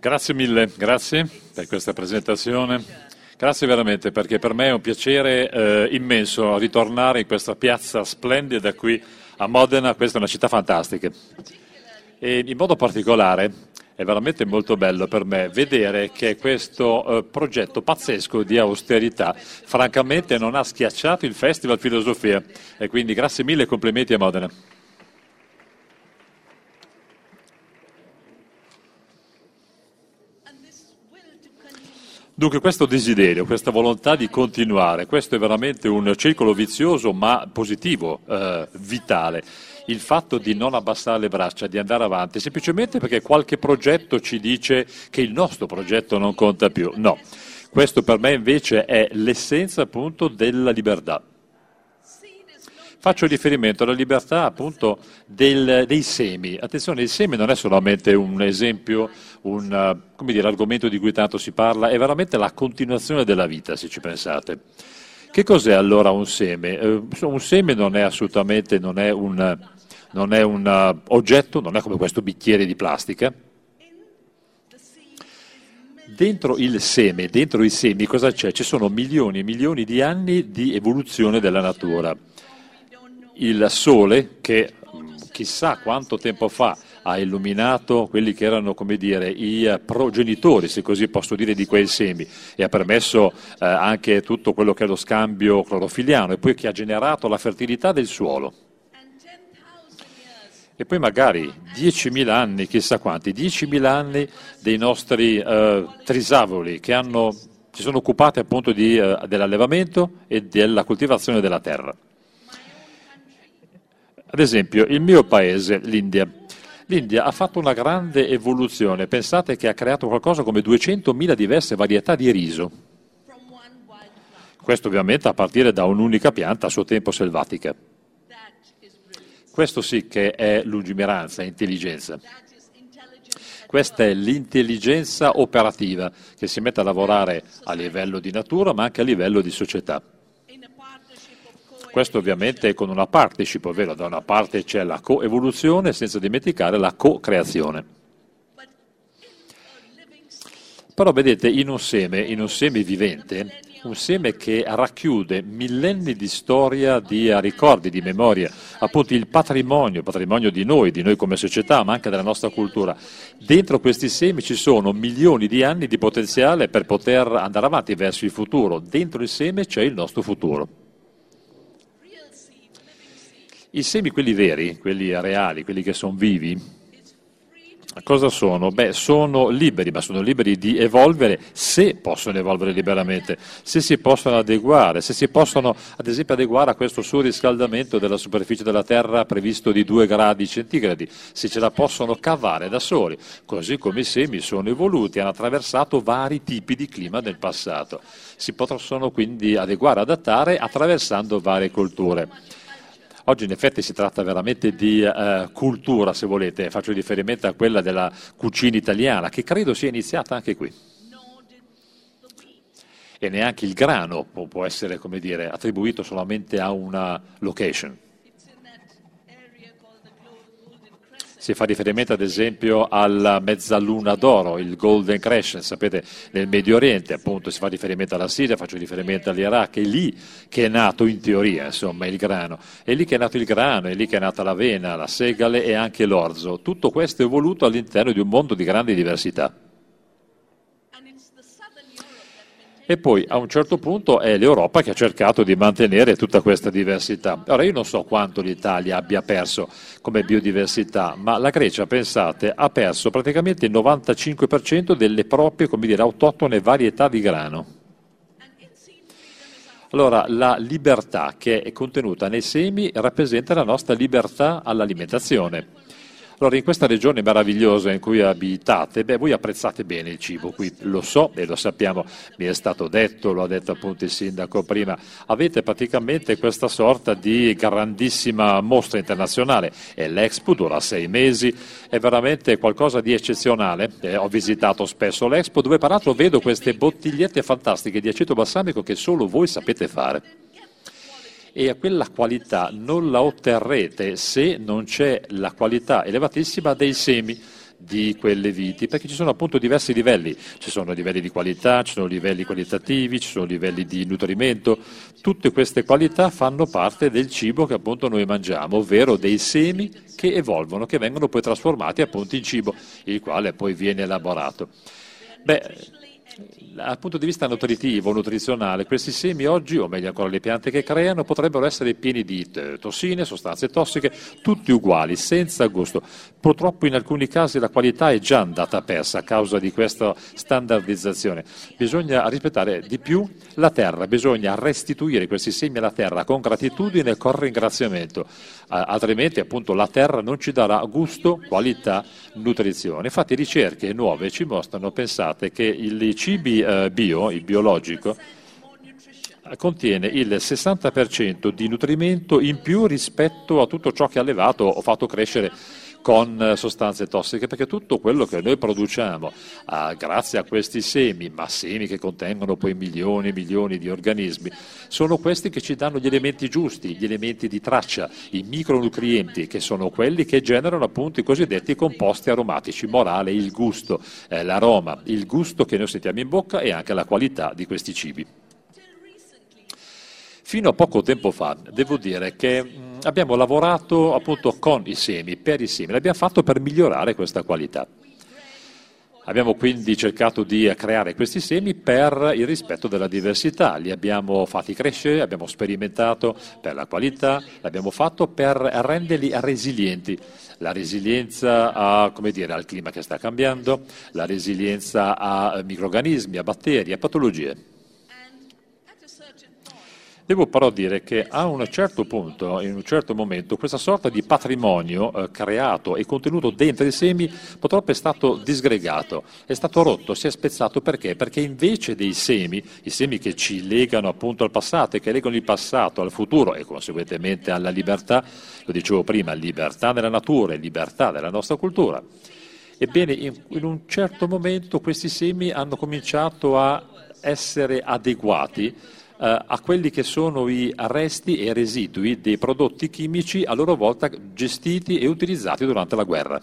Grazie mille, grazie per questa presentazione. Grazie veramente perché per me è un piacere eh, immenso ritornare in questa piazza splendida qui a Modena, questa è una città fantastica. E in modo particolare è veramente molto bello per me vedere che questo eh, progetto pazzesco di austerità francamente non ha schiacciato il Festival Filosofia e quindi grazie mille e complimenti a Modena. Dunque questo desiderio, questa volontà di continuare, questo è veramente un circolo vizioso ma positivo, eh, vitale. Il fatto di non abbassare le braccia, di andare avanti, semplicemente perché qualche progetto ci dice che il nostro progetto non conta più. No, questo per me invece è l'essenza appunto della libertà. Faccio riferimento alla libertà appunto del, dei semi. Attenzione, il seme non è solamente un esempio, un dire, argomento di cui tanto si parla, è veramente la continuazione della vita, se ci pensate. Che cos'è allora un seme? Eh, un seme non è assolutamente non è un, non è un uh, oggetto, non è come questo bicchiere di plastica. Dentro il seme, dentro i semi cosa c'è? Ci sono milioni e milioni di anni di evoluzione della natura il sole che chissà quanto tempo fa ha illuminato quelli che erano dire, i progenitori, se così posso dire, di quei semi e ha permesso eh, anche tutto quello che è lo scambio clorofiliano e poi che ha generato la fertilità del suolo. E poi magari 10.000 anni, chissà quanti, 10.000 anni dei nostri eh, trisavoli che hanno, si sono occupati appunto di, eh, dell'allevamento e della coltivazione della terra. Ad esempio, il mio paese, l'India. L'India ha fatto una grande evoluzione, pensate che ha creato qualcosa come 200.000 diverse varietà di riso. Questo ovviamente a partire da un'unica pianta a suo tempo selvatica. Questo sì che è lungimiranza, intelligenza. Questa è l'intelligenza operativa che si mette a lavorare a livello di natura ma anche a livello di società. Questo ovviamente con una partnership, ovvero da una parte c'è la coevoluzione senza dimenticare la co-creazione. Però vedete, in un seme, in un seme vivente, un seme che racchiude millenni di storia, di ricordi, di memoria, appunto il patrimonio, patrimonio di noi, di noi come società, ma anche della nostra cultura. Dentro questi semi ci sono milioni di anni di potenziale per poter andare avanti verso il futuro. Dentro il seme c'è il nostro futuro. I semi, quelli veri, quelli reali, quelli che sono vivi, cosa sono? Beh, sono liberi, ma sono liberi di evolvere se possono evolvere liberamente, se si possono adeguare, se si possono ad esempio adeguare a questo surriscaldamento della superficie della Terra previsto di 2 gradi centigradi, se ce la possono cavare da soli, così come i semi sono evoluti, hanno attraversato vari tipi di clima nel passato. Si possono quindi adeguare, adattare attraversando varie culture. Oggi in effetti si tratta veramente di eh, cultura, se volete, faccio riferimento a quella della cucina italiana, che credo sia iniziata anche qui. E neanche il grano può, essere, dire, attribuito solamente a una location. Si fa riferimento ad esempio alla mezzaluna d'oro, il Golden Crescent, sapete, nel Medio Oriente, appunto si fa riferimento alla Siria, faccio riferimento all'Iraq, è lì che è nato in teoria, insomma, il grano. È lì che è nato il grano, è lì che è nata l'avena, la segale e anche l'orzo. Tutto questo è evoluto all'interno di un mondo di grande diversità. E poi a un certo punto è l'Europa che ha cercato di mantenere tutta questa diversità. Ora io non so quanto l'Italia abbia perso come biodiversità, ma la Grecia, pensate, ha perso praticamente il 95% delle proprie, come dire, autoctone varietà di grano. Allora, la libertà che è contenuta nei semi rappresenta la nostra libertà all'alimentazione. Allora, in questa regione meravigliosa in cui abitate, beh, voi apprezzate bene il cibo, qui lo so e lo sappiamo, mi è stato detto, lo ha detto appunto il sindaco prima, avete praticamente questa sorta di grandissima mostra internazionale e l'Expo dura sei mesi, è veramente qualcosa di eccezionale, eh, ho visitato spesso l'Expo dove peraltro vedo queste bottigliette fantastiche di aceto balsamico che solo voi sapete fare e quella qualità non la otterrete se non c'è la qualità elevatissima dei semi di quelle viti, perché ci sono appunto diversi livelli, ci sono livelli di qualità, ci sono livelli qualitativi, ci sono livelli di nutrimento, tutte queste qualità fanno parte del cibo che appunto noi mangiamo, ovvero dei semi che evolvono, che vengono poi trasformati appunto in cibo, il quale poi viene elaborato. Beh, dal punto di vista nutritivo, nutrizionale, questi semi oggi, o meglio ancora le piante che creano, potrebbero essere pieni di tossine, sostanze tossiche, tutti uguali, senza gusto. Purtroppo in alcuni casi la qualità è già andata persa a causa di questa standardizzazione. Bisogna rispettare di più la terra, bisogna restituire questi semi alla terra con gratitudine e con ringraziamento, altrimenti appunto la terra non ci darà gusto, qualità, nutrizione. Infatti ricerche nuove ci mostrano, pensate, che i cibi eh, bio, il biologico, contiene il 60% di nutrimento in più rispetto a tutto ciò che ha allevato o fatto crescere con eh, sostanze tossiche, perché tutto quello che noi produciamo ah, grazie a questi semi, ma semi che contengono poi milioni e milioni di organismi, sono questi che ci danno gli elementi giusti, gli elementi di traccia, i micronutrienti, che sono quelli che generano appunto i cosiddetti composti aromatici, morale, il gusto, eh, l'aroma, il gusto che noi sentiamo in bocca e anche la qualità di questi cibi. Fino a poco tempo fa devo dire che mm, abbiamo lavorato appunto con i semi, per i semi, l'abbiamo fatto per migliorare questa qualità. Abbiamo quindi cercato di creare questi semi per il rispetto della diversità, li abbiamo fatti crescere, abbiamo sperimentato per la qualità, l'abbiamo fatto per renderli resilienti. La resilienza a, dire, al clima che sta cambiando, la resilienza a microorganismi, a batteri, a patologie. Devo però dire che a un certo punto, in un certo momento, questa sorta di patrimonio eh, creato e contenuto dentro i semi purtroppo è stato disgregato, è stato rotto, si è spezzato perché? Perché invece dei semi, i semi che ci legano appunto al passato e che legano il passato al futuro e conseguentemente alla libertà, lo dicevo prima, libertà nella natura e libertà della nostra cultura, ebbene in, in un certo momento questi semi hanno cominciato a essere adeguati a quelli che sono i resti e residui dei prodotti chimici a loro volta gestiti e utilizzati durante la guerra.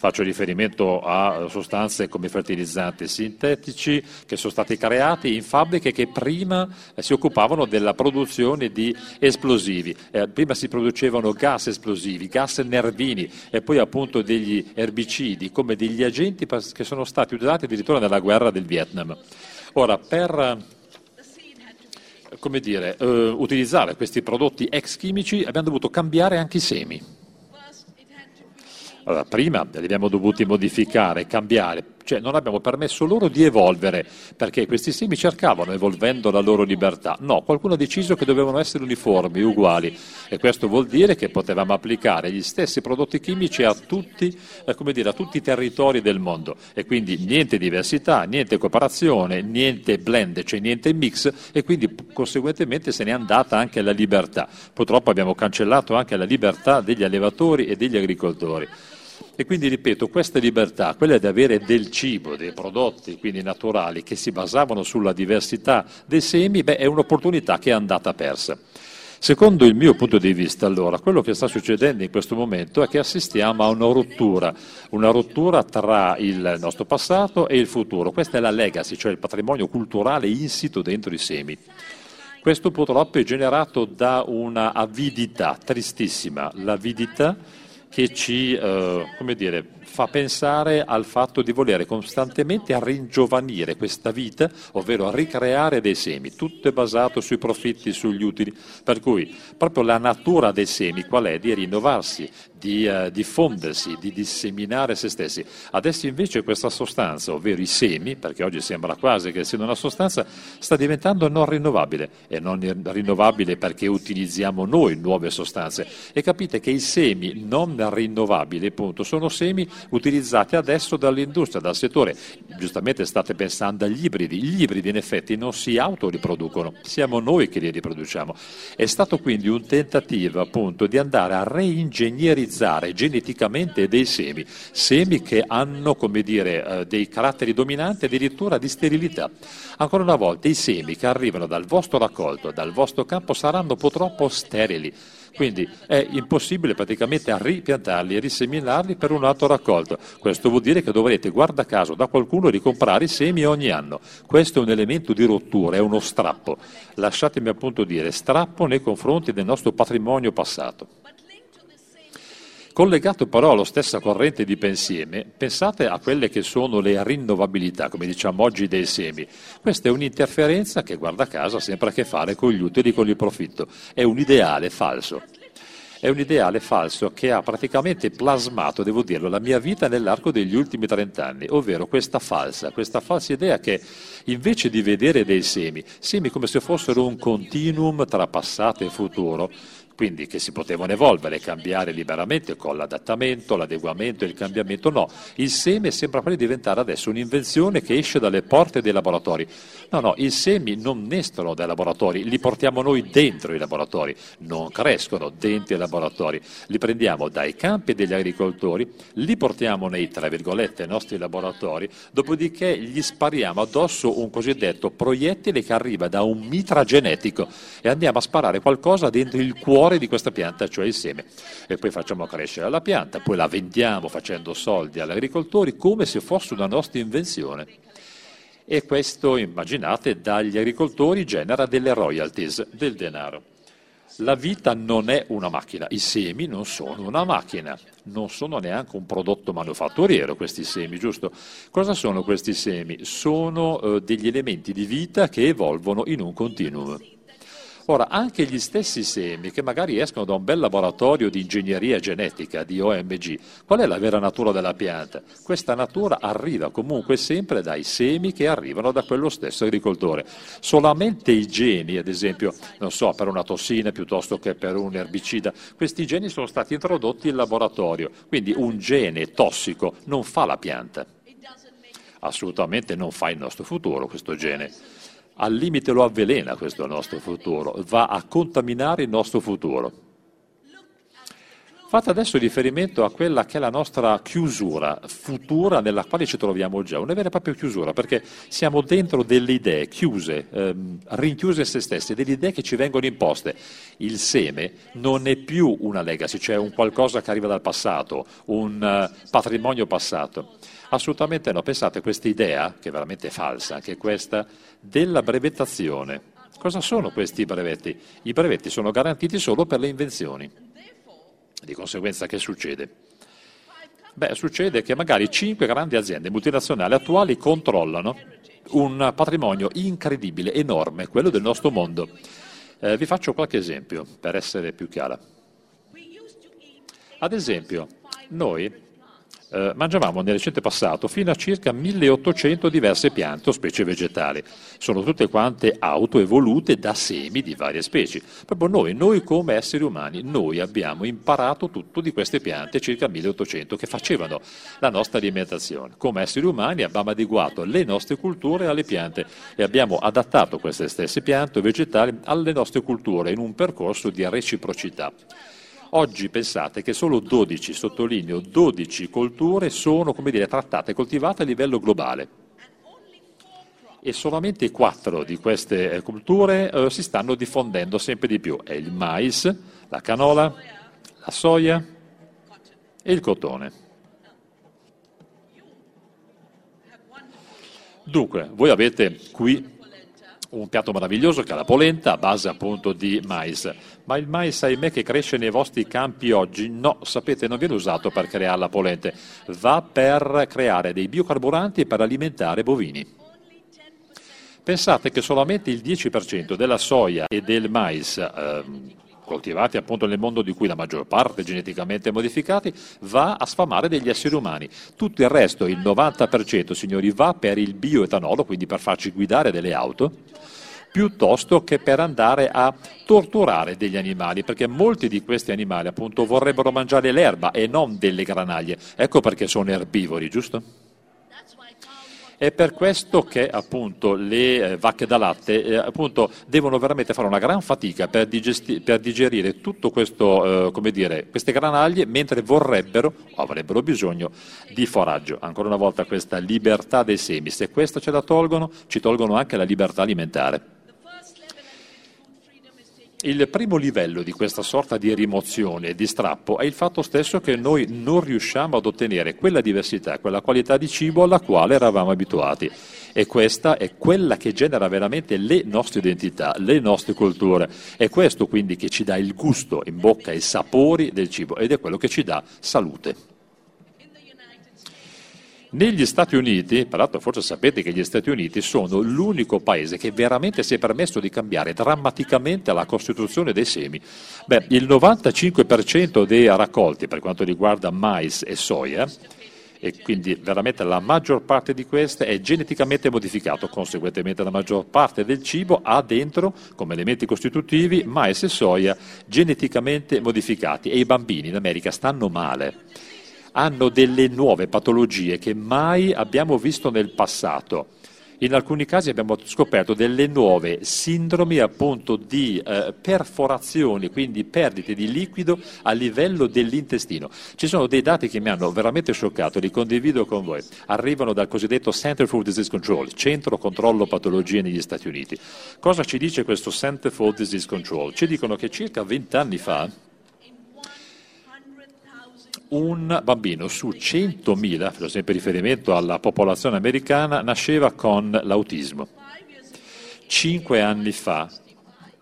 Faccio riferimento a sostanze come fertilizzanti sintetici che sono stati creati in fabbriche che prima eh, si occupavano della produzione di esplosivi. Eh, prima si producevano gas esplosivi, gas nervini e poi appunto degli erbicidi come degli agenti che sono stati utilizzati addirittura nella guerra del Vietnam. Ora, per come dire, eh, utilizzare questi prodotti ex chimici abbiamo dovuto cambiare anche i semi. Allora, prima li abbiamo dovuti modificare, cambiare, cioè non abbiamo permesso loro di evolvere, perché questi semi cercavano, evolvendo la loro libertà. No, qualcuno ha deciso che dovevano essere uniformi, uguali, e questo vuol dire che potevamo applicare gli stessi prodotti chimici a tutti, eh, dire, a tutti i territori del mondo, e quindi niente diversità, niente cooperazione, niente blend, cioè niente mix, e quindi conseguentemente se n'è andata anche la libertà. Purtroppo abbiamo cancellato anche la libertà degli allevatori e degli agricoltori. E quindi ripeto, questa libertà, quella di avere del cibo, dei prodotti quindi naturali che si basavano sulla diversità dei semi, beh, è un'opportunità che è andata persa. Secondo il mio punto di vista, allora, quello che sta succedendo in questo momento è che assistiamo a una rottura, una rottura tra il nostro passato e il futuro. Questa è la legacy, cioè il patrimonio culturale insito dentro i semi. Questo purtroppo è generato da una avidità tristissima, l'avidità che ci eh, dire, fa pensare al fatto di volere costantemente ringiovanire questa vita, ovvero a ricreare dei semi. Tutto è basato sui profitti, sugli utili. Per cui proprio la natura dei semi qual è? Di rinnovarsi, di uh, diffondersi, di disseminare se stessi. Adesso invece questa sostanza, ovvero i semi, perché oggi sembra quasi che sia una sostanza, sta diventando non rinnovabile e non rinnovabile perché utilizziamo noi nuove sostanze. E capite che i semi non rinnovabili, appunto, sono semi utilizzati adesso dall'industria, dal settore. Giustamente state pensando agli ibridi, gli ibridi in effetti non si autoriproducono, siamo noi che li riproduciamo. È stato quindi un tentativo appunto di andare a reingegnerizzare geneticamente dei semi, semi che hanno come dire, eh, dei caratteri dominanti addirittura di sterilità. Ancora una volta i semi che arrivano dal vostro raccolto, dal vostro campo saranno purtroppo sterili. Quindi è impossibile praticamente ripiantarli e riseminarli per un altro raccolto. Questo vuol dire che dovrete, guarda caso, da qualcuno ricomprare i semi ogni anno. Questo è un elemento di rottura, è uno strappo. Lasciatemi appunto dire, strappo nei confronti del nostro patrimonio passato. Collegato però alla stessa corrente di pensiero, pensate a quelle che sono le rinnovabilità, come diciamo oggi, dei semi. Questa è un'interferenza che, guarda caso, ha sempre a che fare con gli utili, con il profitto. È un ideale falso. È un ideale falso che ha praticamente plasmato, devo dirlo, la mia vita nell'arco degli ultimi 30 anni, ovvero questa falsa, questa falsa idea che invece di vedere dei semi, semi come se fossero un continuum tra passato e futuro, quindi che si potevano evolvere e cambiare liberamente con l'adattamento, l'adeguamento e il cambiamento. No, il seme sembra poi diventare adesso un'invenzione che esce dalle porte dei laboratori. No, no, i semi non nescono dai laboratori, li portiamo noi dentro i laboratori, non crescono dentro i laboratori, li prendiamo dai campi degli agricoltori, li portiamo nei, tra virgolette, nostri laboratori, dopodiché gli spariamo addosso un cosiddetto proiettile che arriva da un mitra genetico e andiamo a sparare qualcosa dentro il cuore cuore di questa pianta, cioè il seme. E poi facciamo crescere la pianta, poi la vendiamo facendo soldi agli agricoltori come se fosse una nostra invenzione. E questo, immaginate, dagli agricoltori genera delle royalties, del denaro. La vita non è una macchina, i semi non sono una macchina, non sono neanche un prodotto manufatturiero questi semi, giusto? Cosa sono questi semi? Sono eh, degli elementi di vita che evolvono in un continuum. Ora, anche gli stessi semi che magari escono da un bel laboratorio di ingegneria genetica, di OMG, qual è la vera natura della pianta? Questa natura arriva comunque sempre dai semi che arrivano da quello stesso agricoltore. Solamente i geni, ad esempio, non so, per una tossina piuttosto che per un erbicida, questi geni sono stati introdotti in laboratorio, quindi un gene tossico non fa la pianta. Assolutamente non fa il nostro futuro questo gene al limite lo avvelena questo nostro futuro, va a contaminare il nostro futuro. Fate adesso riferimento a quella che è la nostra chiusura futura nella quale ci troviamo già, una vera e propria chiusura, perché siamo dentro delle idee chiuse, ehm, rinchiuse in se stesse, delle idee che ci vengono imposte. Il seme non è più una legacy, cioè un qualcosa che arriva dal passato, un uh, patrimonio passato. Assolutamente no, pensate, questa idea, che è veramente falsa, anche questa, della brevettazione. Cosa sono questi brevetti? I brevetti sono garantiti solo per le invenzioni. Di conseguenza che succede? Beh, succede che magari cinque grandi aziende multinazionali attuali controllano un patrimonio incredibile, enorme, quello del nostro mondo. Eh, vi faccio qualche esempio per essere più chiara. Ad esempio, noi eh, mangiavamo nel recente passato fino a circa 1800 diverse piante o specie vegetali. Sono tutte quante autoevolute da semi di varie specie. Proprio noi, noi come esseri umani, noi abbiamo imparato tutto di queste piante, circa 1800, che facevano la nostra alimentazione. Come esseri umani abbiamo adeguato le nostre culture alle piante e abbiamo adattato queste stesse piante o vegetali alle nostre culture in un percorso di reciprocità. Oggi pensate che solo 12, sottolineo 12 colture sono dire, trattate e coltivate a livello globale e solamente 4 di queste eh, culture eh, si stanno diffondendo sempre di più. È il mais, la canola, la soia e il cotone. Dunque, voi avete qui un piatto meraviglioso che è la polenta a base appunto di mais. Ma il mais, ahimè, che cresce nei vostri campi oggi, no, sapete, non viene usato per creare la polenta, va per creare dei biocarburanti per alimentare bovini. Pensate che solamente il 10% della soia e del mais eh, coltivati appunto nel mondo di cui la maggior parte geneticamente modificati, va a sfamare degli esseri umani. Tutto il resto, il 90%, signori, va per il bioetanolo, quindi per farci guidare delle auto, piuttosto che per andare a torturare degli animali, perché molti di questi animali appunto vorrebbero mangiare l'erba e non delle granaglie. Ecco perché sono erbivori, giusto? È per questo che appunto le eh, vacche da latte eh, appunto, devono veramente fare una gran fatica per, digesti- per digerire tutto questo, eh, dire, queste granaglie, mentre vorrebbero o avrebbero bisogno di foraggio. Ancora una volta questa libertà dei semi, se questa ce la tolgono, ci tolgono anche la libertà alimentare. Il primo livello di questa sorta di rimozione di strappo è il fatto stesso che noi non riusciamo ad ottenere quella diversità, quella qualità di cibo alla quale eravamo abituati. E questa è quella che genera veramente le nostre identità, le nostre culture. È questo quindi che ci dà il gusto in bocca, i sapori del cibo ed è quello che ci dà salute. Negli Stati Uniti, peraltro forse sapete che gli Stati Uniti sono l'unico paese che veramente si è permesso di cambiare drammaticamente la costituzione dei semi. Beh, il 95% dei raccolti per quanto riguarda mais e soia, e quindi veramente la maggior parte di queste è geneticamente modificato, conseguentemente la maggior parte del cibo ha dentro come elementi costitutivi mais e soia geneticamente modificati e i bambini in America stanno male hanno delle nuove patologie che mai abbiamo visto nel passato. In alcuni casi abbiamo scoperto delle nuove sindromi appunto di eh, perforazioni, quindi perdite di liquido a livello dell'intestino. Ci sono dei dati che mi hanno veramente scioccato, li condivido con voi. Arrivano dal cosiddetto Center for Disease Control, Centro Controllo Patologie negli Stati Uniti. Cosa ci dice questo Center for Disease Control? Ci dicono che circa 20 anni fa un bambino su 100.000, faccio sempre riferimento alla popolazione americana, nasceva con l'autismo. Cinque anni fa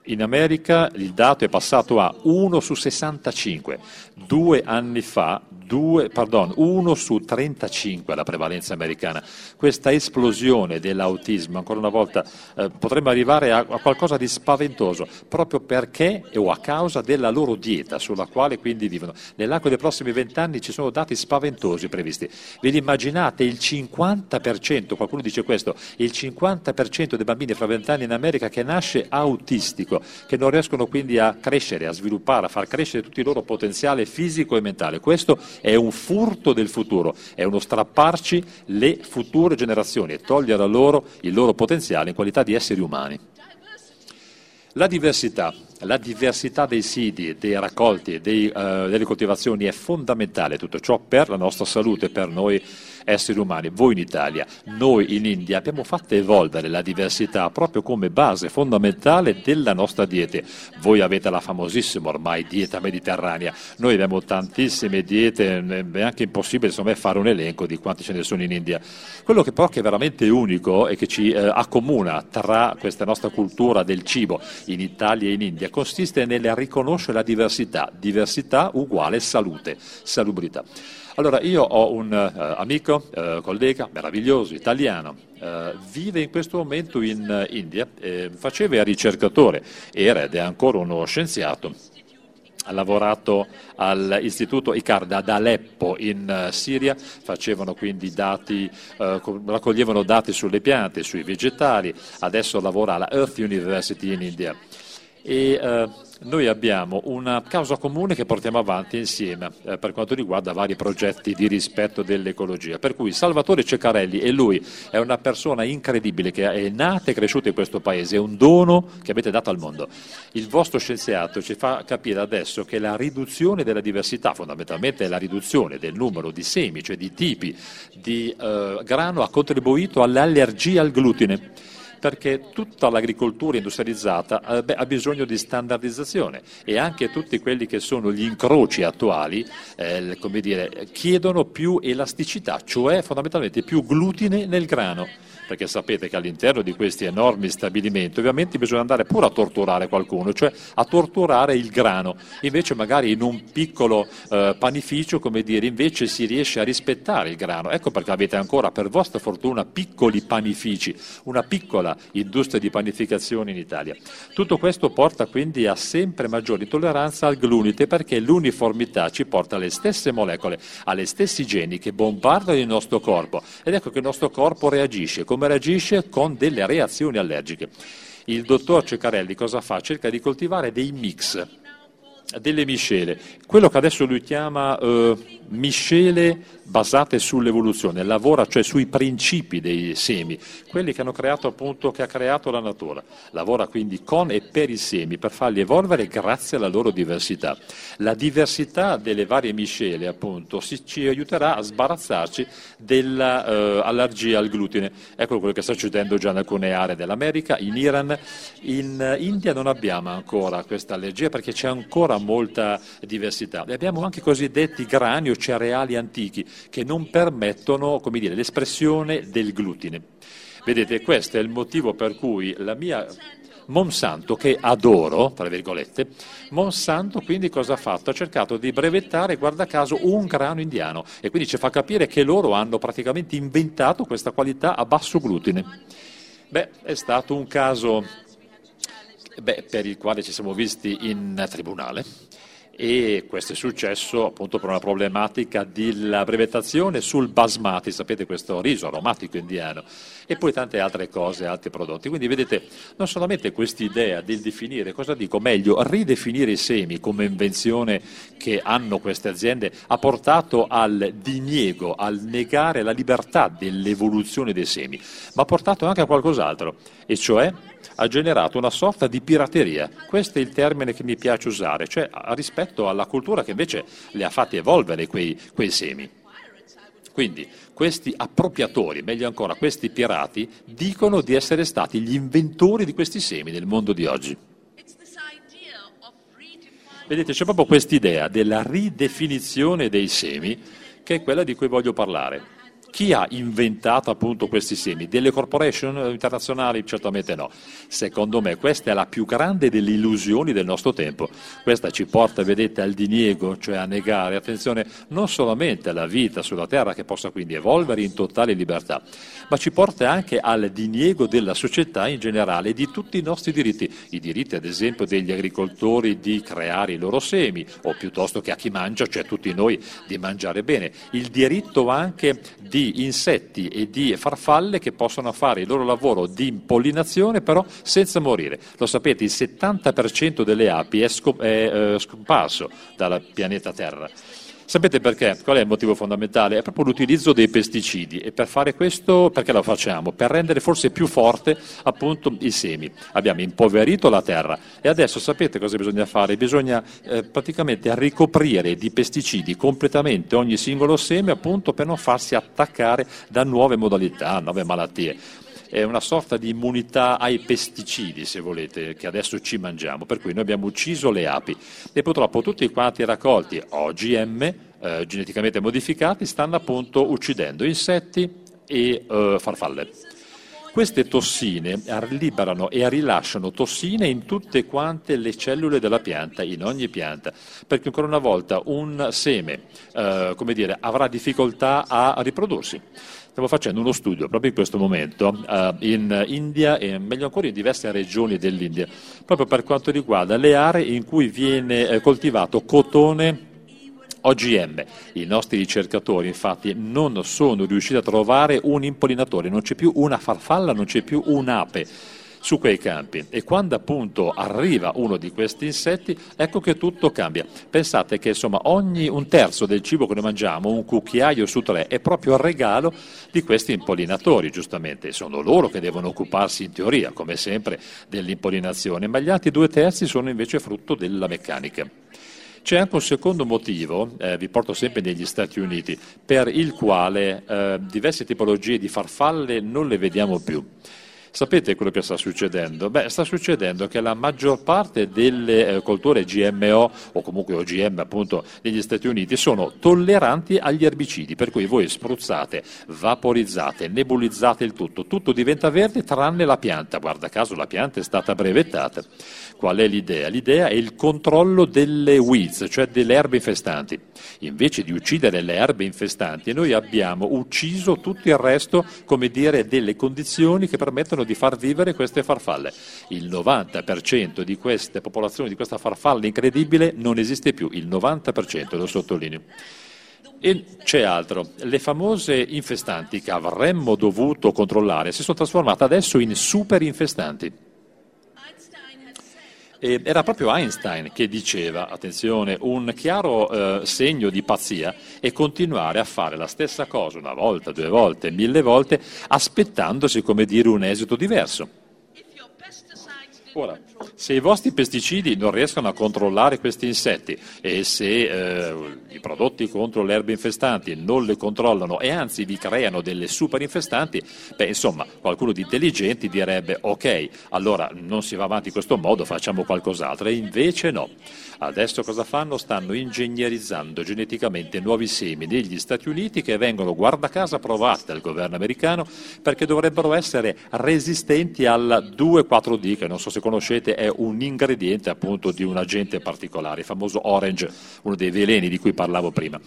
in America il dato è passato a 1 su 65, due anni fa 2, pardon, 1 su 35 la prevalenza americana. Questa esplosione dell'autismo, ancora una volta, eh, potremmo arrivare a, a, qualcosa di spaventoso, proprio perché o a causa della loro dieta sulla quale quindi vivono. Nell'arco dei prossimi vent'anni ci sono dati spaventosi previsti. Ve li immaginate il 50%, qualcuno dice questo, il 50% dei bambini fra vent'anni in America che nasce autistico, che non riescono quindi a crescere, a sviluppare, a far crescere tutto il loro potenziale fisico e mentale. Questo è un furto del futuro, è uno strapparci le future generazioni e togliere a loro il loro potenziale in qualità di esseri umani. La diversità, la diversità dei siti, dei raccolti, dei, uh, delle coltivazioni è fondamentale, tutto ciò per la nostra salute, per noi esseri umani, voi in Italia, noi in India abbiamo fatto evolvere la diversità proprio come base fondamentale della nostra dieta. Voi avete la famosissima ormai dieta mediterranea, noi abbiamo tantissime diete, è anche impossibile insomma, fare un elenco di quanti ce ne sono in India. Quello che però è veramente unico e che ci eh, accomuna tra questa nostra cultura del cibo in Italia e in India consiste nel riconoscere la diversità, diversità uguale salute, salubrità. Allora, io ho un uh, amico, uh, collega meraviglioso, italiano, uh, vive in questo momento in India, eh, faceva ricercatore, era ed è ancora uno scienziato ha lavorato all'istituto ICARD ad Aleppo in Siria, facevano quindi dati, eh, raccoglievano dati sulle piante, sui vegetali, adesso lavora alla Earth University in India. E, eh, noi abbiamo una causa comune che portiamo avanti insieme eh, per quanto riguarda vari progetti di rispetto dell'ecologia. Per cui Salvatore Ceccarelli e lui è una persona incredibile che è nata e cresciuta in questo paese, è un dono che avete dato al mondo. Il vostro scienziato ci fa capire adesso che la riduzione della diversità, fondamentalmente la riduzione del numero di semi, cioè di tipi di eh, grano, ha contribuito all'allergia al glutine perché tutta l'agricoltura industrializzata eh, ha bisogno di standardizzazione e anche tutti quelli che sono gli incroci attuali eh, dire, chiedono più elasticità, cioè fondamentalmente più glutine nel grano perché sapete che all'interno di questi enormi stabilimenti ovviamente bisogna andare pure a torturare qualcuno, cioè a torturare il grano, invece magari in un piccolo eh, panificio, come dire, invece si riesce a rispettare il grano, ecco perché avete ancora per vostra fortuna piccoli panifici, una piccola industria di panificazione in Italia. Tutto questo porta quindi a sempre maggiore tolleranza al glunite perché l'uniformità ci porta alle stesse molecole, alle stessi geni che bombardano il nostro corpo. Ed ecco che il nostro corpo reagisce come reagisce con delle reazioni allergiche. il dottor Ceccarelli cosa fa? Cerca di coltivare dei mix delle miscele, quello che adesso lui chiama eh, miscele basate sull'evoluzione, lavora cioè sui principi dei semi, quelli che, creato, appunto, che ha creato la natura. Lavora quindi con e per i semi per farli evolvere grazie alla loro diversità. La diversità delle varie miscele appunto si, ci aiuterà a sbarazzarci dell'allergia eh, al glutine. Ecco quello che sta succedendo già in alcune aree dell'America, in Iran, in India non abbiamo ancora questa allergia perché c'è ancora molta diversità. E abbiamo anche cosiddetti grani o cereali antichi che non permettono dire, l'espressione del glutine. Vedete, questo è il motivo per cui la mia Monsanto, che adoro, tra virgolette, Monsanto quindi cosa ha fatto? Ha cercato di brevettare, guarda caso, un grano indiano e quindi ci fa capire che loro hanno praticamente inventato questa qualità a basso glutine. Beh, è stato un caso beh, per il quale ci siamo visti in tribunale e questo è successo appunto per una problematica della brevettazione sul basmati, sapete questo riso aromatico indiano, e poi tante altre cose, altri prodotti. Quindi vedete, non solamente questa idea di definire, cosa dico, meglio, ridefinire i semi come invenzione che hanno queste aziende ha portato al diniego, al negare la libertà dell'evoluzione dei semi, ma ha portato anche a qualcos'altro, e cioè ha generato una sorta di pirateria. Questo è il termine che mi piace usare, cioè rispetto alla cultura che invece le ha fatti evolvere quei, quei semi. Quindi questi appropriatori, meglio ancora questi pirati, dicono di essere stati gli inventori di questi semi nel mondo di oggi. Vedete, c'è proprio questa idea della ridefinizione dei semi che è quella di cui voglio parlare. Chi ha inventato appunto questi semi? Delle corporation internazionali? Certamente no. Secondo me questa è la più grande delle illusioni del nostro tempo. Questa ci porta, vedete, al diniego, cioè a negare, attenzione, non solamente alla vita sulla Terra che possa quindi evolvere in totale libertà, ma ci porta anche al diniego della società in generale di tutti i nostri diritti. I diritti, ad esempio, degli agricoltori di creare i loro semi, o piuttosto che a chi mangia, cioè tutti noi, di mangiare bene. Il diritto anche di di insetti e di farfalle che possono fare il loro lavoro di impollinazione però senza morire. Lo sapete, il 70% delle api è, scop- è eh, scomparso dal pianeta Terra. Sapete perché? Qual è il motivo fondamentale? È proprio l'utilizzo dei pesticidi e per fare questo perché lo facciamo? Per rendere forse più forte appunto i semi. Abbiamo impoverito la terra e adesso sapete cosa bisogna fare? Bisogna eh, praticamente ricoprire di pesticidi completamente ogni singolo seme appunto per non farsi attaccare da nuove modalità, nuove malattie è una sorta di immunità ai pesticidi, se volete, che adesso ci mangiamo, per cui noi abbiamo ucciso le api e purtroppo tutti quanti raccolti OGM, eh, geneticamente modificati, stanno appunto uccidendo insetti e eh, farfalle. Queste tossine liberano e rilasciano tossine in tutte quante le cellule della pianta, in ogni pianta, perché ancora una volta un seme eh, dire, avrà difficoltà a riprodursi. Stiamo facendo uno studio proprio in questo momento uh, in India e meglio ancora in diverse regioni dell'India, proprio per quanto riguarda le aree in cui viene eh, coltivato cotone OGM. I nostri ricercatori infatti non sono riusciti a trovare un impollinatore, non c'è più una farfalla, non c'è più un'ape su quei campi e quando appunto arriva uno di questi insetti ecco che tutto cambia. Pensate che insomma ogni un terzo del cibo che noi mangiamo, un cucchiaio su tre, è proprio il regalo di questi impollinatori, giustamente. Sono loro che devono occuparsi in teoria, come sempre, dell'impollinazione, ma gli altri due terzi sono invece frutto della meccanica. C'è anche un secondo motivo, eh, vi porto sempre negli Stati Uniti, per il quale eh, diverse tipologie di farfalle non le vediamo più. Sapete quello che sta succedendo? Beh, sta succedendo che la maggior parte delle eh, colture GMO o comunque OGM appunto negli Stati Uniti sono tolleranti agli erbicidi, per cui voi spruzzate, vaporizzate, nebulizzate il tutto, tutto diventa verde tranne la pianta, guarda caso la pianta è stata brevettata. Qual è l'idea? L'idea è il controllo delle weeds, cioè delle erbe infestanti. Invece di uccidere le erbe infestanti, noi abbiamo ucciso tutto il resto, come dire, delle condizioni che permettono di far vivere queste farfalle. Il 90% di queste popolazioni, di questa farfalla incredibile, non esiste più, il 90%, lo sottolineo. E c'è altro, le famose infestanti che avremmo dovuto controllare si sono trasformate adesso in super infestanti. E era proprio Einstein che diceva, attenzione, un chiaro eh, segno di pazzia è continuare a fare la stessa cosa una volta, due volte, mille volte, aspettandosi, come dire, un esito diverso. Ora, se i vostri pesticidi non riescono a controllare questi insetti e se eh, i prodotti contro le erbe infestanti non le controllano e anzi vi creano delle super infestanti, beh insomma qualcuno di intelligenti direbbe ok, allora non si va avanti in questo modo, facciamo qualcos'altro e invece no. Adesso cosa fanno? Stanno ingegnerizzando geneticamente nuovi semi negli Stati Uniti che vengono guarda caso provati dal governo americano perché dovrebbero essere resistenti al 2,4-D che non so se conoscete è un ingrediente appunto di un agente particolare, il famoso orange, uno dei veleni di cui parlavo prima.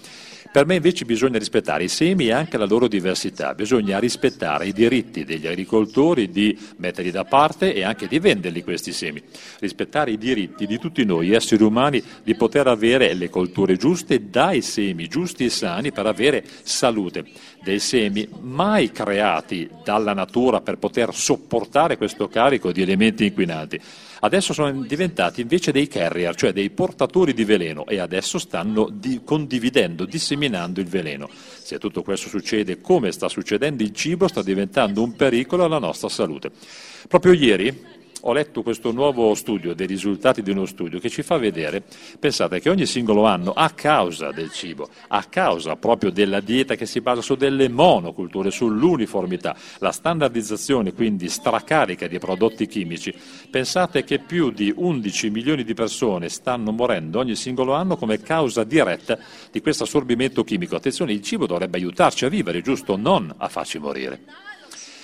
Per me invece bisogna rispettare i semi e anche la loro diversità, bisogna rispettare i diritti degli agricoltori di metterli da parte e anche di venderli questi semi, rispettare i diritti di tutti noi esseri umani di poter avere le colture giuste dai semi giusti e sani per avere salute, dei semi mai creati dalla natura per poter sopportare questo carico di elementi inquinanti adesso sono diventati invece dei carrier, cioè dei portatori di veleno e adesso stanno di, condividendo, disseminando il veleno. Se tutto questo succede come sta succedendo, il cibo sta diventando un pericolo alla nostra salute. Proprio ieri ho letto questo nuovo studio, dei risultati di uno studio che ci fa vedere, pensate che ogni singolo anno, a causa del cibo, a causa proprio della dieta che si basa su delle monoculture, sull'uniformità, la standardizzazione quindi stracarica di prodotti chimici, pensate che più di 11 milioni di persone stanno morendo ogni singolo anno come causa diretta di questo assorbimento chimico. Attenzione, il cibo dovrebbe aiutarci a vivere, giusto? Non a farci morire.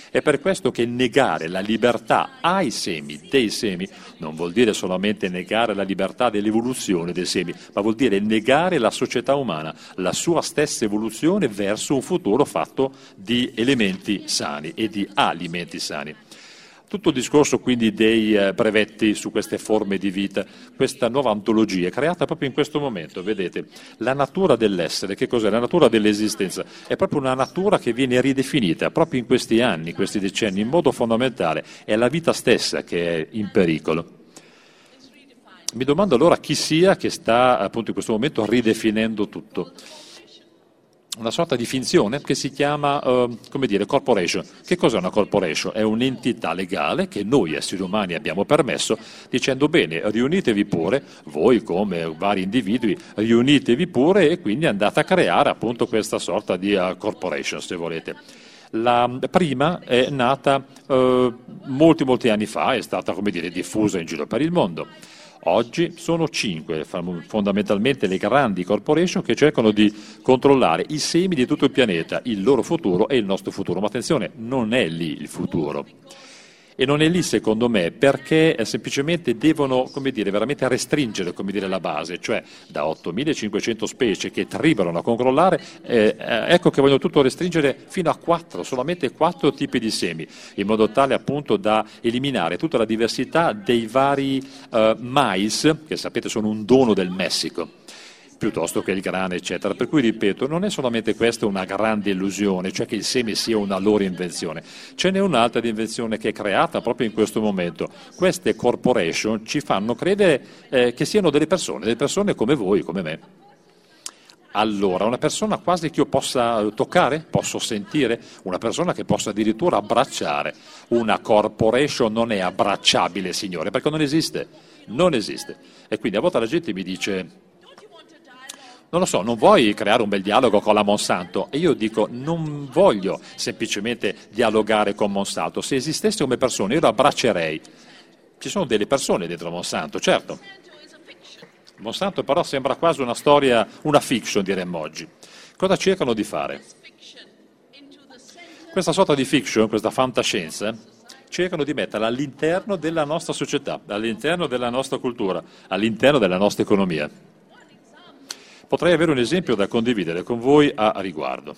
È per questo che negare la libertà ai semi, dei semi, non vuol dire solamente negare la libertà dell'evoluzione dei semi, ma vuol dire negare la società umana, la sua stessa evoluzione verso un futuro fatto di elementi sani e di alimenti sani. Tutto il discorso quindi dei eh, brevetti su queste forme di vita, questa nuova antologia creata proprio in questo momento, vedete, la natura dell'essere, che cos'è? La natura dell'esistenza, è proprio una natura che viene ridefinita proprio in questi anni, questi decenni, in modo fondamentale, è la vita stessa che è in pericolo. Mi domando allora chi sia che sta appunto in questo momento ridefinendo tutto una sorta di finzione che si chiama, uh, come dire, corporation. Che cos'è una corporation? È un'entità legale che noi esseri umani abbiamo permesso dicendo bene, riunitevi pure, voi come vari individui, riunitevi pure e quindi andate a creare appunto questa sorta di uh, corporation, se volete. La prima è nata uh, molti, molti anni fa, è stata, come dire, diffusa in giro per il mondo. Oggi sono cinque, fondamentalmente le grandi corporation che cercano di controllare i semi di tutto il pianeta, il loro futuro e il nostro futuro. Ma attenzione, non è lì il futuro. E non è lì, secondo me, perché eh, semplicemente devono, dire, veramente restringere, dire, la base, cioè da 8.500 specie che tribolano a controllare, eh, eh, ecco che vogliono tutto restringere fino a 4, solamente 4 tipi di semi, in modo tale appunto da eliminare tutta la diversità dei vari eh, mais, che sapete sono un dono del Messico piuttosto che il grano, eccetera. Per cui, ripeto, non è solamente questa una grande illusione, cioè che il seme sia una loro invenzione, ce n'è un'altra di invenzione che è creata proprio in questo momento. Queste corporation ci fanno credere eh, che siano delle persone, delle persone come voi, come me. Allora, una persona quasi che io possa toccare, posso sentire, una persona che possa addirittura abbracciare. Una corporation non è abbracciabile, signore, perché non esiste, non esiste. E quindi a volte la gente mi dice, non lo so, non vuoi creare un bel dialogo con la Monsanto? E io dico, non voglio semplicemente dialogare con Monsanto. Se esistesse come persona, io lo abbraccerei. Ci sono delle persone dentro Monsanto, certo. Monsanto però sembra quasi una storia, una fiction diremmo oggi. Cosa cercano di fare? Questa sorta di fiction, questa fantascienza, cercano di metterla all'interno della nostra società, all'interno della nostra cultura, all'interno della nostra economia. Potrei avere un esempio da condividere con voi a riguardo.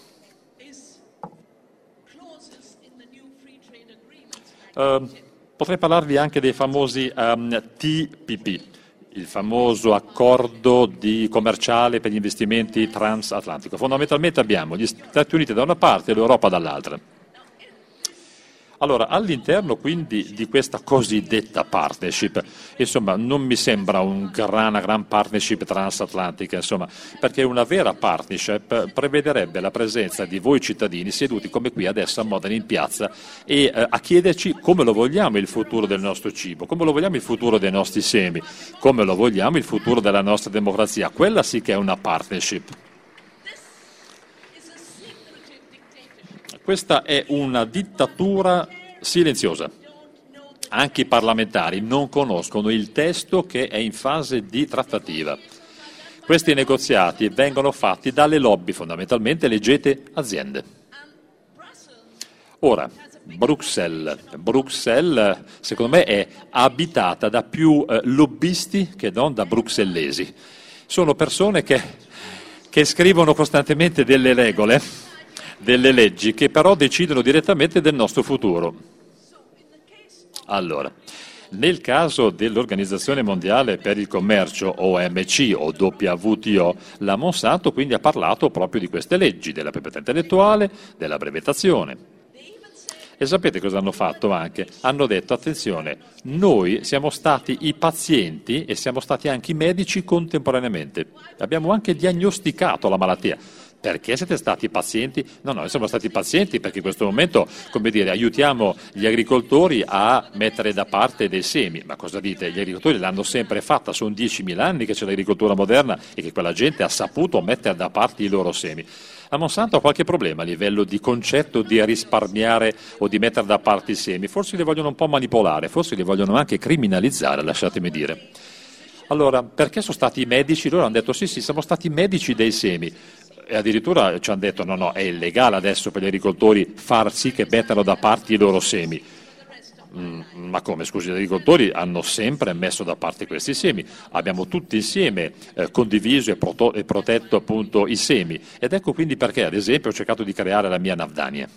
Uh, potrei parlarvi anche dei famosi um, ehm, TPP, il famoso accordo commerciale per gli investimenti transatlantico. Fondamentalmente abbiamo gli Stati Uniti da una parte e l'Europa dall'altra. Allora, all'interno quindi di questa cosiddetta partnership, insomma, non mi sembra un gran, una gran partnership transatlantica, insomma, perché una vera partnership prevederebbe la presenza di voi cittadini seduti come qui adesso a Modena in piazza e eh, a chiederci come lo vogliamo il futuro del nostro cibo, come lo vogliamo il futuro dei nostri semi, come lo vogliamo il futuro della nostra democrazia. Quella sì che è una partnership. Questa è una dittatura silenziosa. Anche i parlamentari non conoscono il testo che è in fase di trattativa. Questi negoziati vengono fatti dalle lobby, fondamentalmente leggete aziende. Ora, Bruxelles. Bruxelles, secondo me, è abitata da più eh, lobbisti che non da bruxellesi. Sono persone che, che scrivono costantemente delle regole delle leggi che però decidono direttamente del nostro futuro. Allora, nel caso dell'Organizzazione Mondiale per il Commercio, OMC o WTO, la Monsanto quindi ha parlato proprio di queste leggi, della proprietà intellettuale, della brevettazione. E sapete cosa hanno fatto anche? Hanno detto, attenzione, noi siamo stati i pazienti e siamo stati anche i medici contemporaneamente. Abbiamo anche diagnosticato la malattia. Perché siete stati pazienti? No, no, noi siamo stati pazienti perché in questo momento, come dire, aiutiamo gli agricoltori a mettere da parte dei semi. Ma cosa dite? Gli agricoltori l'hanno sempre fatta, sono 10.000 anni che c'è l'agricoltura moderna e che quella gente ha saputo mettere da parte i loro semi. La Monsanto ha qualche problema a livello di concetto di risparmiare o di mettere da parte i semi, forse li vogliono un po' manipolare, forse li vogliono anche criminalizzare, lasciatemi dire. Allora, perché sono stati i medici? Loro hanno detto sì, sì, siamo stati medici dei semi e addirittura ci hanno detto no, no, è illegale adesso per gli agricoltori far sì che mettano da parte i loro semi. Mm, ma come, scusi, gli agricoltori hanno sempre messo da parte questi semi, abbiamo tutti insieme eh, condiviso e, proto- e, protetto appunto i semi ed ecco quindi perché ad esempio ho cercato di creare la mia Navdania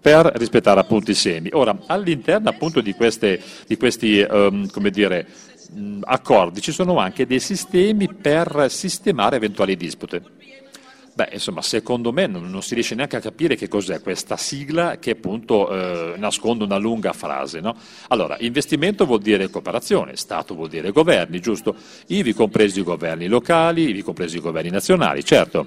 per rispettare appunto i semi. Ora, all'interno appunto di, queste, di questi, um, dire, accordi ci sono anche dei sistemi per sistemare eventuali dispute. Beh, insomma, secondo me non, non, si riesce neanche a capire che cos'è questa sigla che appunto eh, nasconde una lunga frase. No? Allora, investimento vuol dire cooperazione, Stato vuol dire governi, giusto? Ivi compresi i governi locali, ivi compresi i governi nazionali, certo.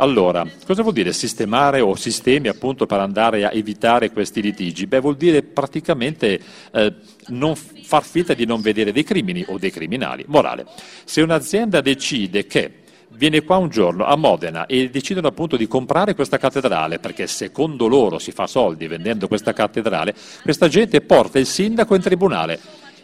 Allora, cosa vuol dire sistemare o sistemi appunto per andare a evitare questi litigi? Beh, vuol dire praticamente eh, non far finta di non vedere dei crimini o dei criminali. Morale, se un'azienda decide che viene qua un giorno a Modena e decidono appunto di comprare questa cattedrale perché secondo loro si fa soldi vendendo questa cattedrale, questa gente porta il sindaco in tribunale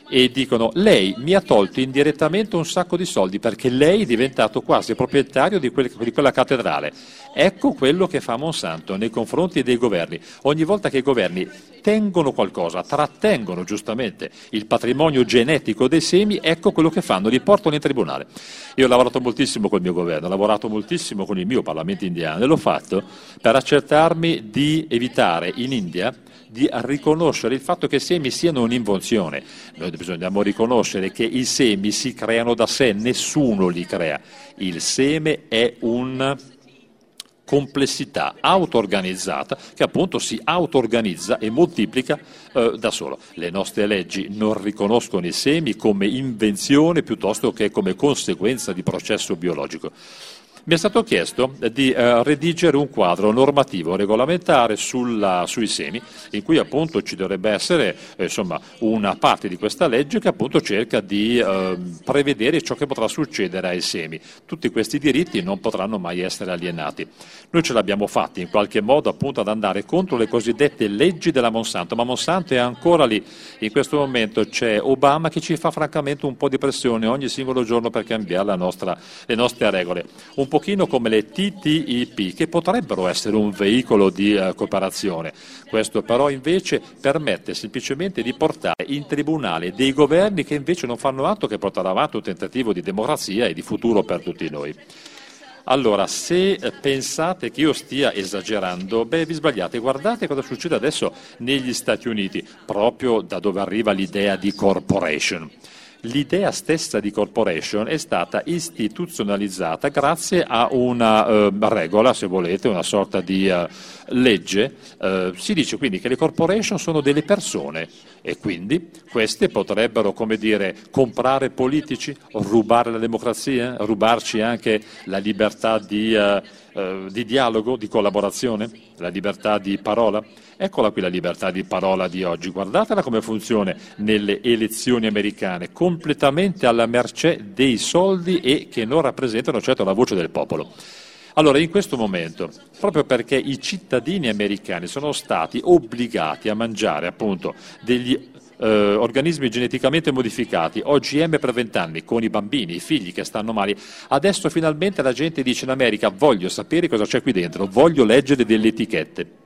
e dicono lei mi ha tolto indirettamente un sacco di soldi perché lei è diventato quasi proprietario di, quel, di, quella cattedrale. Ecco quello che fa Monsanto nei confronti dei governi. Ogni volta che i governi tengono qualcosa, trattengono giustamente il patrimonio genetico dei semi, ecco quello che fanno, li portano in tribunale. Io ho lavorato moltissimo col mio governo, ho lavorato moltissimo con il mio Parlamento indiano e l'ho fatto per accertarmi di evitare in India di riconoscere il fatto che i semi siano un'invenzione. Noi bisogniamo riconoscere che i semi si creano da sé, nessuno li crea. Il seme è una complessità auto-organizzata che appunto si auto-organizza e moltiplica eh, da solo. Le nostre leggi non riconoscono i semi come invenzione piuttosto che come conseguenza di processo biologico mi è stato chiesto di eh, redigere un quadro normativo regolamentare sulla, sui semi, in cui appunto ci dovrebbe essere eh, insomma, una parte di questa legge che appunto cerca di eh, prevedere ciò che potrà succedere ai semi. Tutti questi diritti non potranno mai essere alienati. Noi ce l'abbiamo fatti in qualche modo appunto ad andare contro le cosiddette leggi della Monsanto, ma Monsanto è ancora lì. In questo momento c'è Obama che ci fa francamente un po' di pressione ogni singolo giorno per cambiare nostra, le nostre regole. Un pochino come le TTIP, che potrebbero essere un veicolo di uh, cooperazione. Questo però invece permette semplicemente di portare in tribunale dei governi che invece non fanno altro che portare avanti un tentativo di democrazia e di futuro per tutti noi. Allora, se eh, pensate che io stia esagerando, beh, vi sbagliate. Guardate cosa succede adesso negli Stati Uniti, proprio da dove arriva l'idea di corporation. L'idea stessa di corporation è stata istituzionalizzata grazie a una eh, regola, se volete, una sorta di eh, legge. Eh, si dice quindi che le corporation sono delle persone e quindi queste potrebbero, come dire, comprare politici, rubare la democrazia, rubarci anche la libertà di, eh, eh, di dialogo, di collaborazione, la libertà di parola. Eccola qui la libertà di parola di oggi, guardatela come funziona nelle elezioni americane, completamente alla mercé dei soldi e che non rappresentano certo la voce del popolo. Allora, in questo momento, proprio perché i cittadini americani sono stati obbligati a mangiare appunto degli eh, organismi geneticamente modificati, OGM per vent'anni, con i bambini, i figli che stanno male. Adesso finalmente la gente dice in America voglio sapere cosa c'è qui dentro, voglio leggere delle etichette.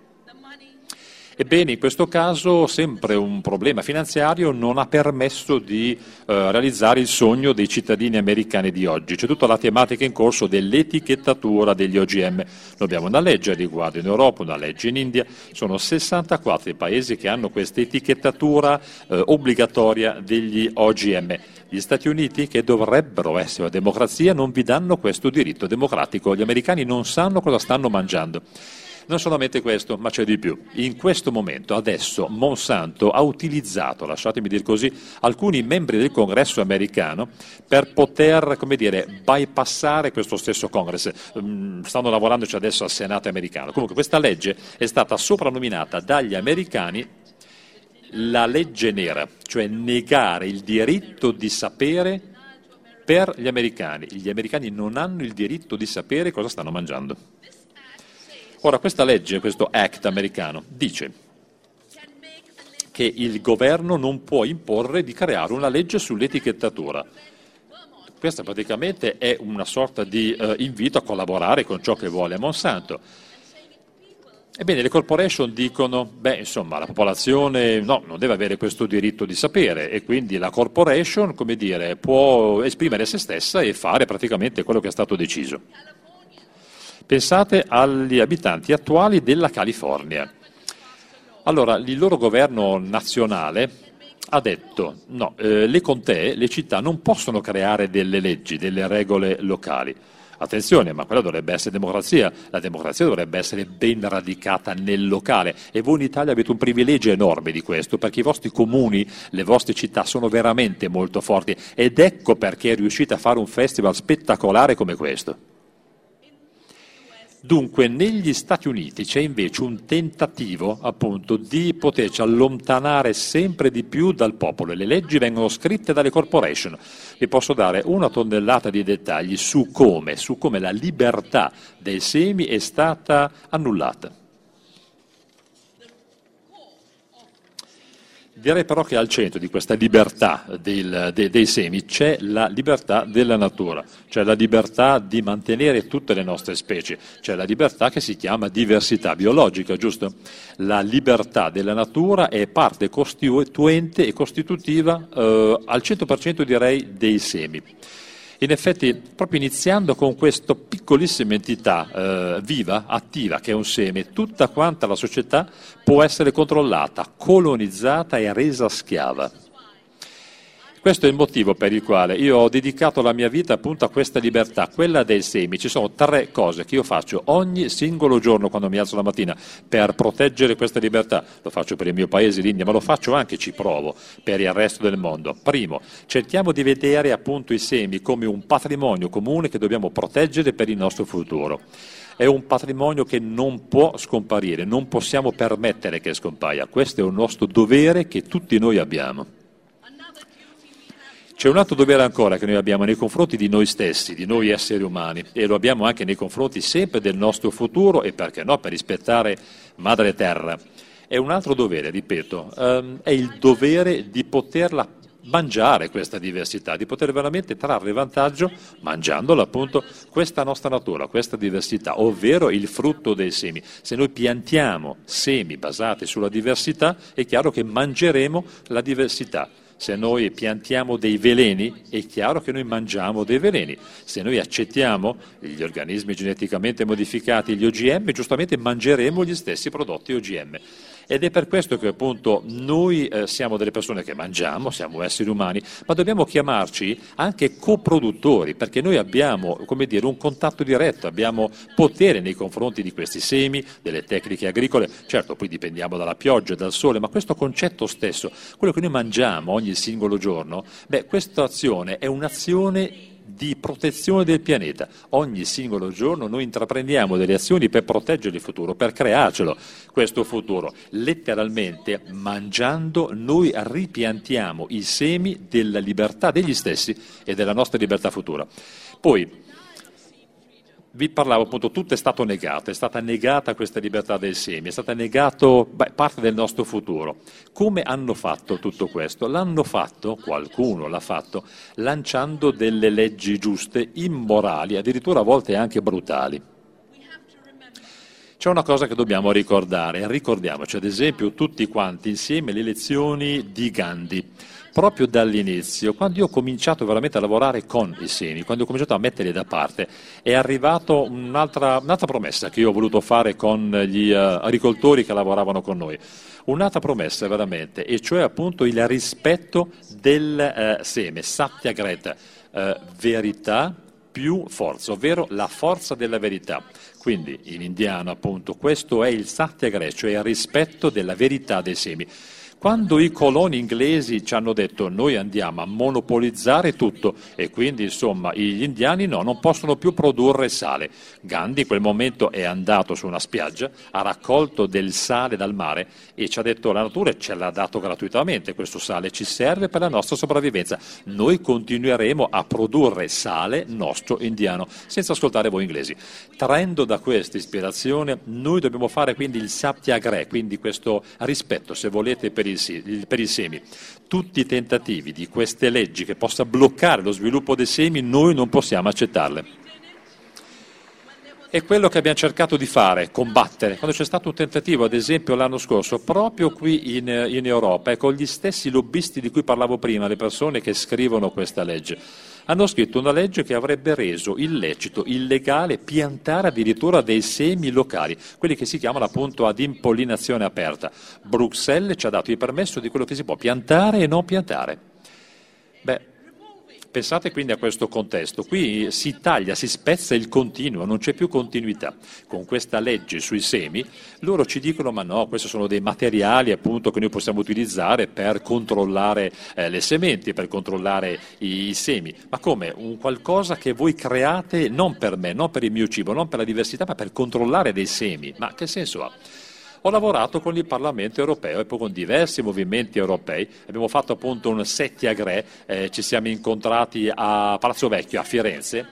Ebbene, in questo caso sempre un problema finanziario non ha permesso di eh, realizzare il sogno dei cittadini americani di oggi. C'è tutta la tematica in corso dell'etichettatura degli OGM. Noi abbiamo una legge a riguardo in Europa, una legge in India, sono 64 i paesi che hanno questa etichettatura eh, obbligatoria degli OGM. Gli Stati Uniti, che dovrebbero essere una democrazia, non vi danno questo diritto democratico. Gli americani non sanno cosa stanno mangiando. Non solamente questo, ma c'è di più. In questo momento, adesso, Monsanto ha utilizzato, lasciatemi dire così, alcuni membri del congresso americano per poter, come dire, bypassare questo stesso congresso. Mm, stanno lavorandoci adesso al Senato americano. Comunque questa legge è stata soprannominata dagli americani la legge nera, cioè negare il diritto di sapere per gli americani. Gli americani non hanno il diritto di sapere cosa stanno mangiando. Ora, questa legge, questo act americano, dice che il governo non può imporre di creare una legge sull'etichettatura. Questa praticamente è una sorta di eh, invito a collaborare con ciò che vuole Monsanto. Ebbene, le corporation dicono, beh, insomma, la popolazione no, non deve avere questo diritto di sapere e quindi la corporation, come dire, può esprimere se stessa e fare praticamente quello che è stato deciso. Pensate agli abitanti attuali della California. Allora, il loro governo nazionale ha detto no, eh, le contee, le città non possono creare delle leggi, delle regole locali. Attenzione, ma quella dovrebbe essere democrazia, la democrazia dovrebbe essere ben radicata nel locale e voi in Italia avete un privilegio enorme di questo perché i vostri comuni, le vostre città sono veramente molto forti ed ecco perché riuscite a fare un festival spettacolare come questo. Dunque negli Stati Uniti c'è invece un tentativo appunto di poterci allontanare sempre di più dal popolo. Le leggi vengono scritte dalle corporation. Vi posso dare una tonnellata di dettagli su come, su come la libertà dei semi è stata annullata. Direi però che al centro di questa libertà del, de, dei semi c'è la libertà della natura, cioè la libertà di mantenere tutte le nostre specie, cioè la libertà che si chiama diversità biologica, giusto? La libertà della natura è parte costituente e costitutiva eh, al 100% direi dei semi. In effetti, proprio iniziando con questa piccolissima entità eh, viva, attiva, che è un seme, tutta quanta la società può essere controllata, colonizzata e resa schiava. Questo è il motivo per il quale io ho dedicato la mia vita appunto a questa libertà, quella dei semi. Ci sono tre cose che io faccio ogni singolo giorno quando mi alzo la mattina per proteggere questa libertà. Lo faccio per il mio paese, l'India, ma lo faccio anche, ci provo, per il resto del mondo. Primo, cerchiamo di vedere appunto i semi come un patrimonio comune che dobbiamo proteggere per il nostro futuro è un patrimonio che non può scomparire, non possiamo permettere che scompaia. Questo è un nostro dovere che tutti noi abbiamo. C'è un altro dovere ancora che noi abbiamo nei confronti di noi stessi, di noi esseri umani, e lo abbiamo anche nei confronti sempre del nostro futuro e perché no, per rispettare Madre Terra. È un altro dovere, ripeto, um, è il dovere di poterla mangiare questa diversità, di poter veramente trarre vantaggio mangiandola appunto questa nostra natura, questa diversità, ovvero il frutto dei semi. Se noi piantiamo semi basati sulla diversità, è chiaro che mangeremo la diversità. Se noi piantiamo dei veleni, è chiaro che noi mangiamo dei veleni. Se noi accettiamo gli organismi geneticamente modificati, gli OGM, giustamente mangeremo gli stessi prodotti OGM. Ed è per questo che appunto noi eh, siamo delle persone che mangiamo, siamo esseri umani, ma dobbiamo chiamarci anche coproduttori, perché noi abbiamo, come dire, un contatto diretto, abbiamo potere nei confronti di questi semi, delle tecniche agricole. Certo, poi dipendiamo dalla pioggia, dal sole, ma questo concetto stesso, quello che noi mangiamo ogni singolo giorno, beh, questa azione è un'azione di protezione del pianeta. Ogni singolo giorno noi intraprendiamo delle azioni per proteggere il futuro, per crearcelo questo futuro. Letteralmente, mangiando, noi ripiantiamo i semi della libertà degli stessi e della nostra libertà futura. Poi, vi parlavo appunto, tutto è stato negato, è stata negata questa libertà dei semi, è stata negata parte del nostro futuro. Come hanno fatto tutto questo? L'hanno fatto, qualcuno l'ha fatto, lanciando delle leggi giuste, immorali, addirittura a volte anche brutali. C'è una cosa che dobbiamo ricordare, ricordiamoci ad esempio tutti quanti insieme le lezioni di Gandhi proprio dall'inizio, quando io ho cominciato veramente a lavorare con i semi, quando ho cominciato a metterli da parte, è arrivata un'altra, un'altra, promessa che io ho voluto fare con gli uh, agricoltori che lavoravano con noi. Un'altra promessa veramente, e cioè appunto il rispetto del uh, seme, Satyagreta, uh, verità più forza, ovvero la forza della verità. Quindi in indiano appunto questo è il Satyagreta, cioè il rispetto della verità dei semi. Quando i coloni inglesi ci hanno detto noi andiamo a monopolizzare tutto e quindi insomma gli indiani no, non possono più produrre sale. Gandhi in quel momento è andato su una spiaggia, ha raccolto del sale dal mare e ci ha detto la natura ce l'ha dato gratuitamente questo sale, ci serve per la nostra sopravvivenza. Noi continueremo a produrre sale nostro indiano senza ascoltare voi inglesi. Traendo da questa ispirazione noi dobbiamo fare quindi il saptiagre, quindi questo rispetto se volete per il, per i semi. Tutti i tentativi di queste leggi che possa bloccare lo sviluppo dei semi, noi non possiamo accettarle. È quello che abbiamo cercato di fare, combattere. Quando c'è stato un tentativo, ad esempio l'anno scorso, proprio qui in, in Europa, con gli stessi lobbisti di cui parlavo prima, le persone che scrivono questa legge hanno scritto una legge che avrebbe reso illecito, illegale, piantare addirittura dei semi locali, quelli che si chiamano appunto ad impollinazione aperta. Bruxelles ci ha dato il permesso di quello che si può piantare e non piantare. Beh, Pensate quindi a questo contesto, qui si taglia, si spezza il continuo, non c'è più continuità. Con questa legge sui semi loro ci dicono ma no, questi sono dei materiali appunto che noi possiamo utilizzare per controllare eh, le sementi, per controllare i, i, semi. Ma come? Un qualcosa che voi create non per me, non per il mio cibo, non per la diversità, ma per controllare dei semi. Ma che senso ha? Ho lavorato con il Parlamento europeo e poi con diversi movimenti europei. Abbiamo fatto appunto un settiagre, eh, ci siamo incontrati a Palazzo Vecchio, a Firenze,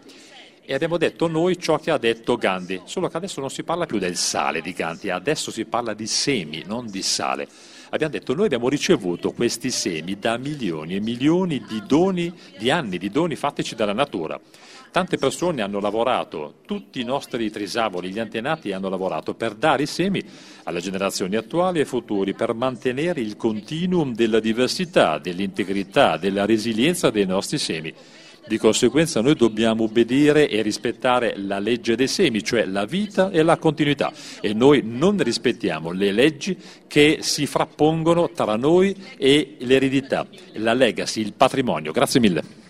e abbiamo detto noi ciò che ha detto Gandhi, solo che adesso non si parla più del sale di Gandhi, adesso si parla di semi, non di sale. Abbiamo detto noi abbiamo ricevuto questi semi da milioni e milioni di doni, di anni, di doni fattici dalla natura. Tante persone hanno lavorato, tutti i nostri trisavoli, gli antenati hanno lavorato per dare i semi alle generazioni attuali e futuri, per mantenere il continuum della diversità, dell'integrità, della resilienza dei nostri semi. Di conseguenza noi dobbiamo obbedire e rispettare la legge dei semi, cioè la vita e la continuità. E noi non rispettiamo le leggi che si frappongono tra noi e l'eredità, la legacy, il patrimonio. Grazie mille.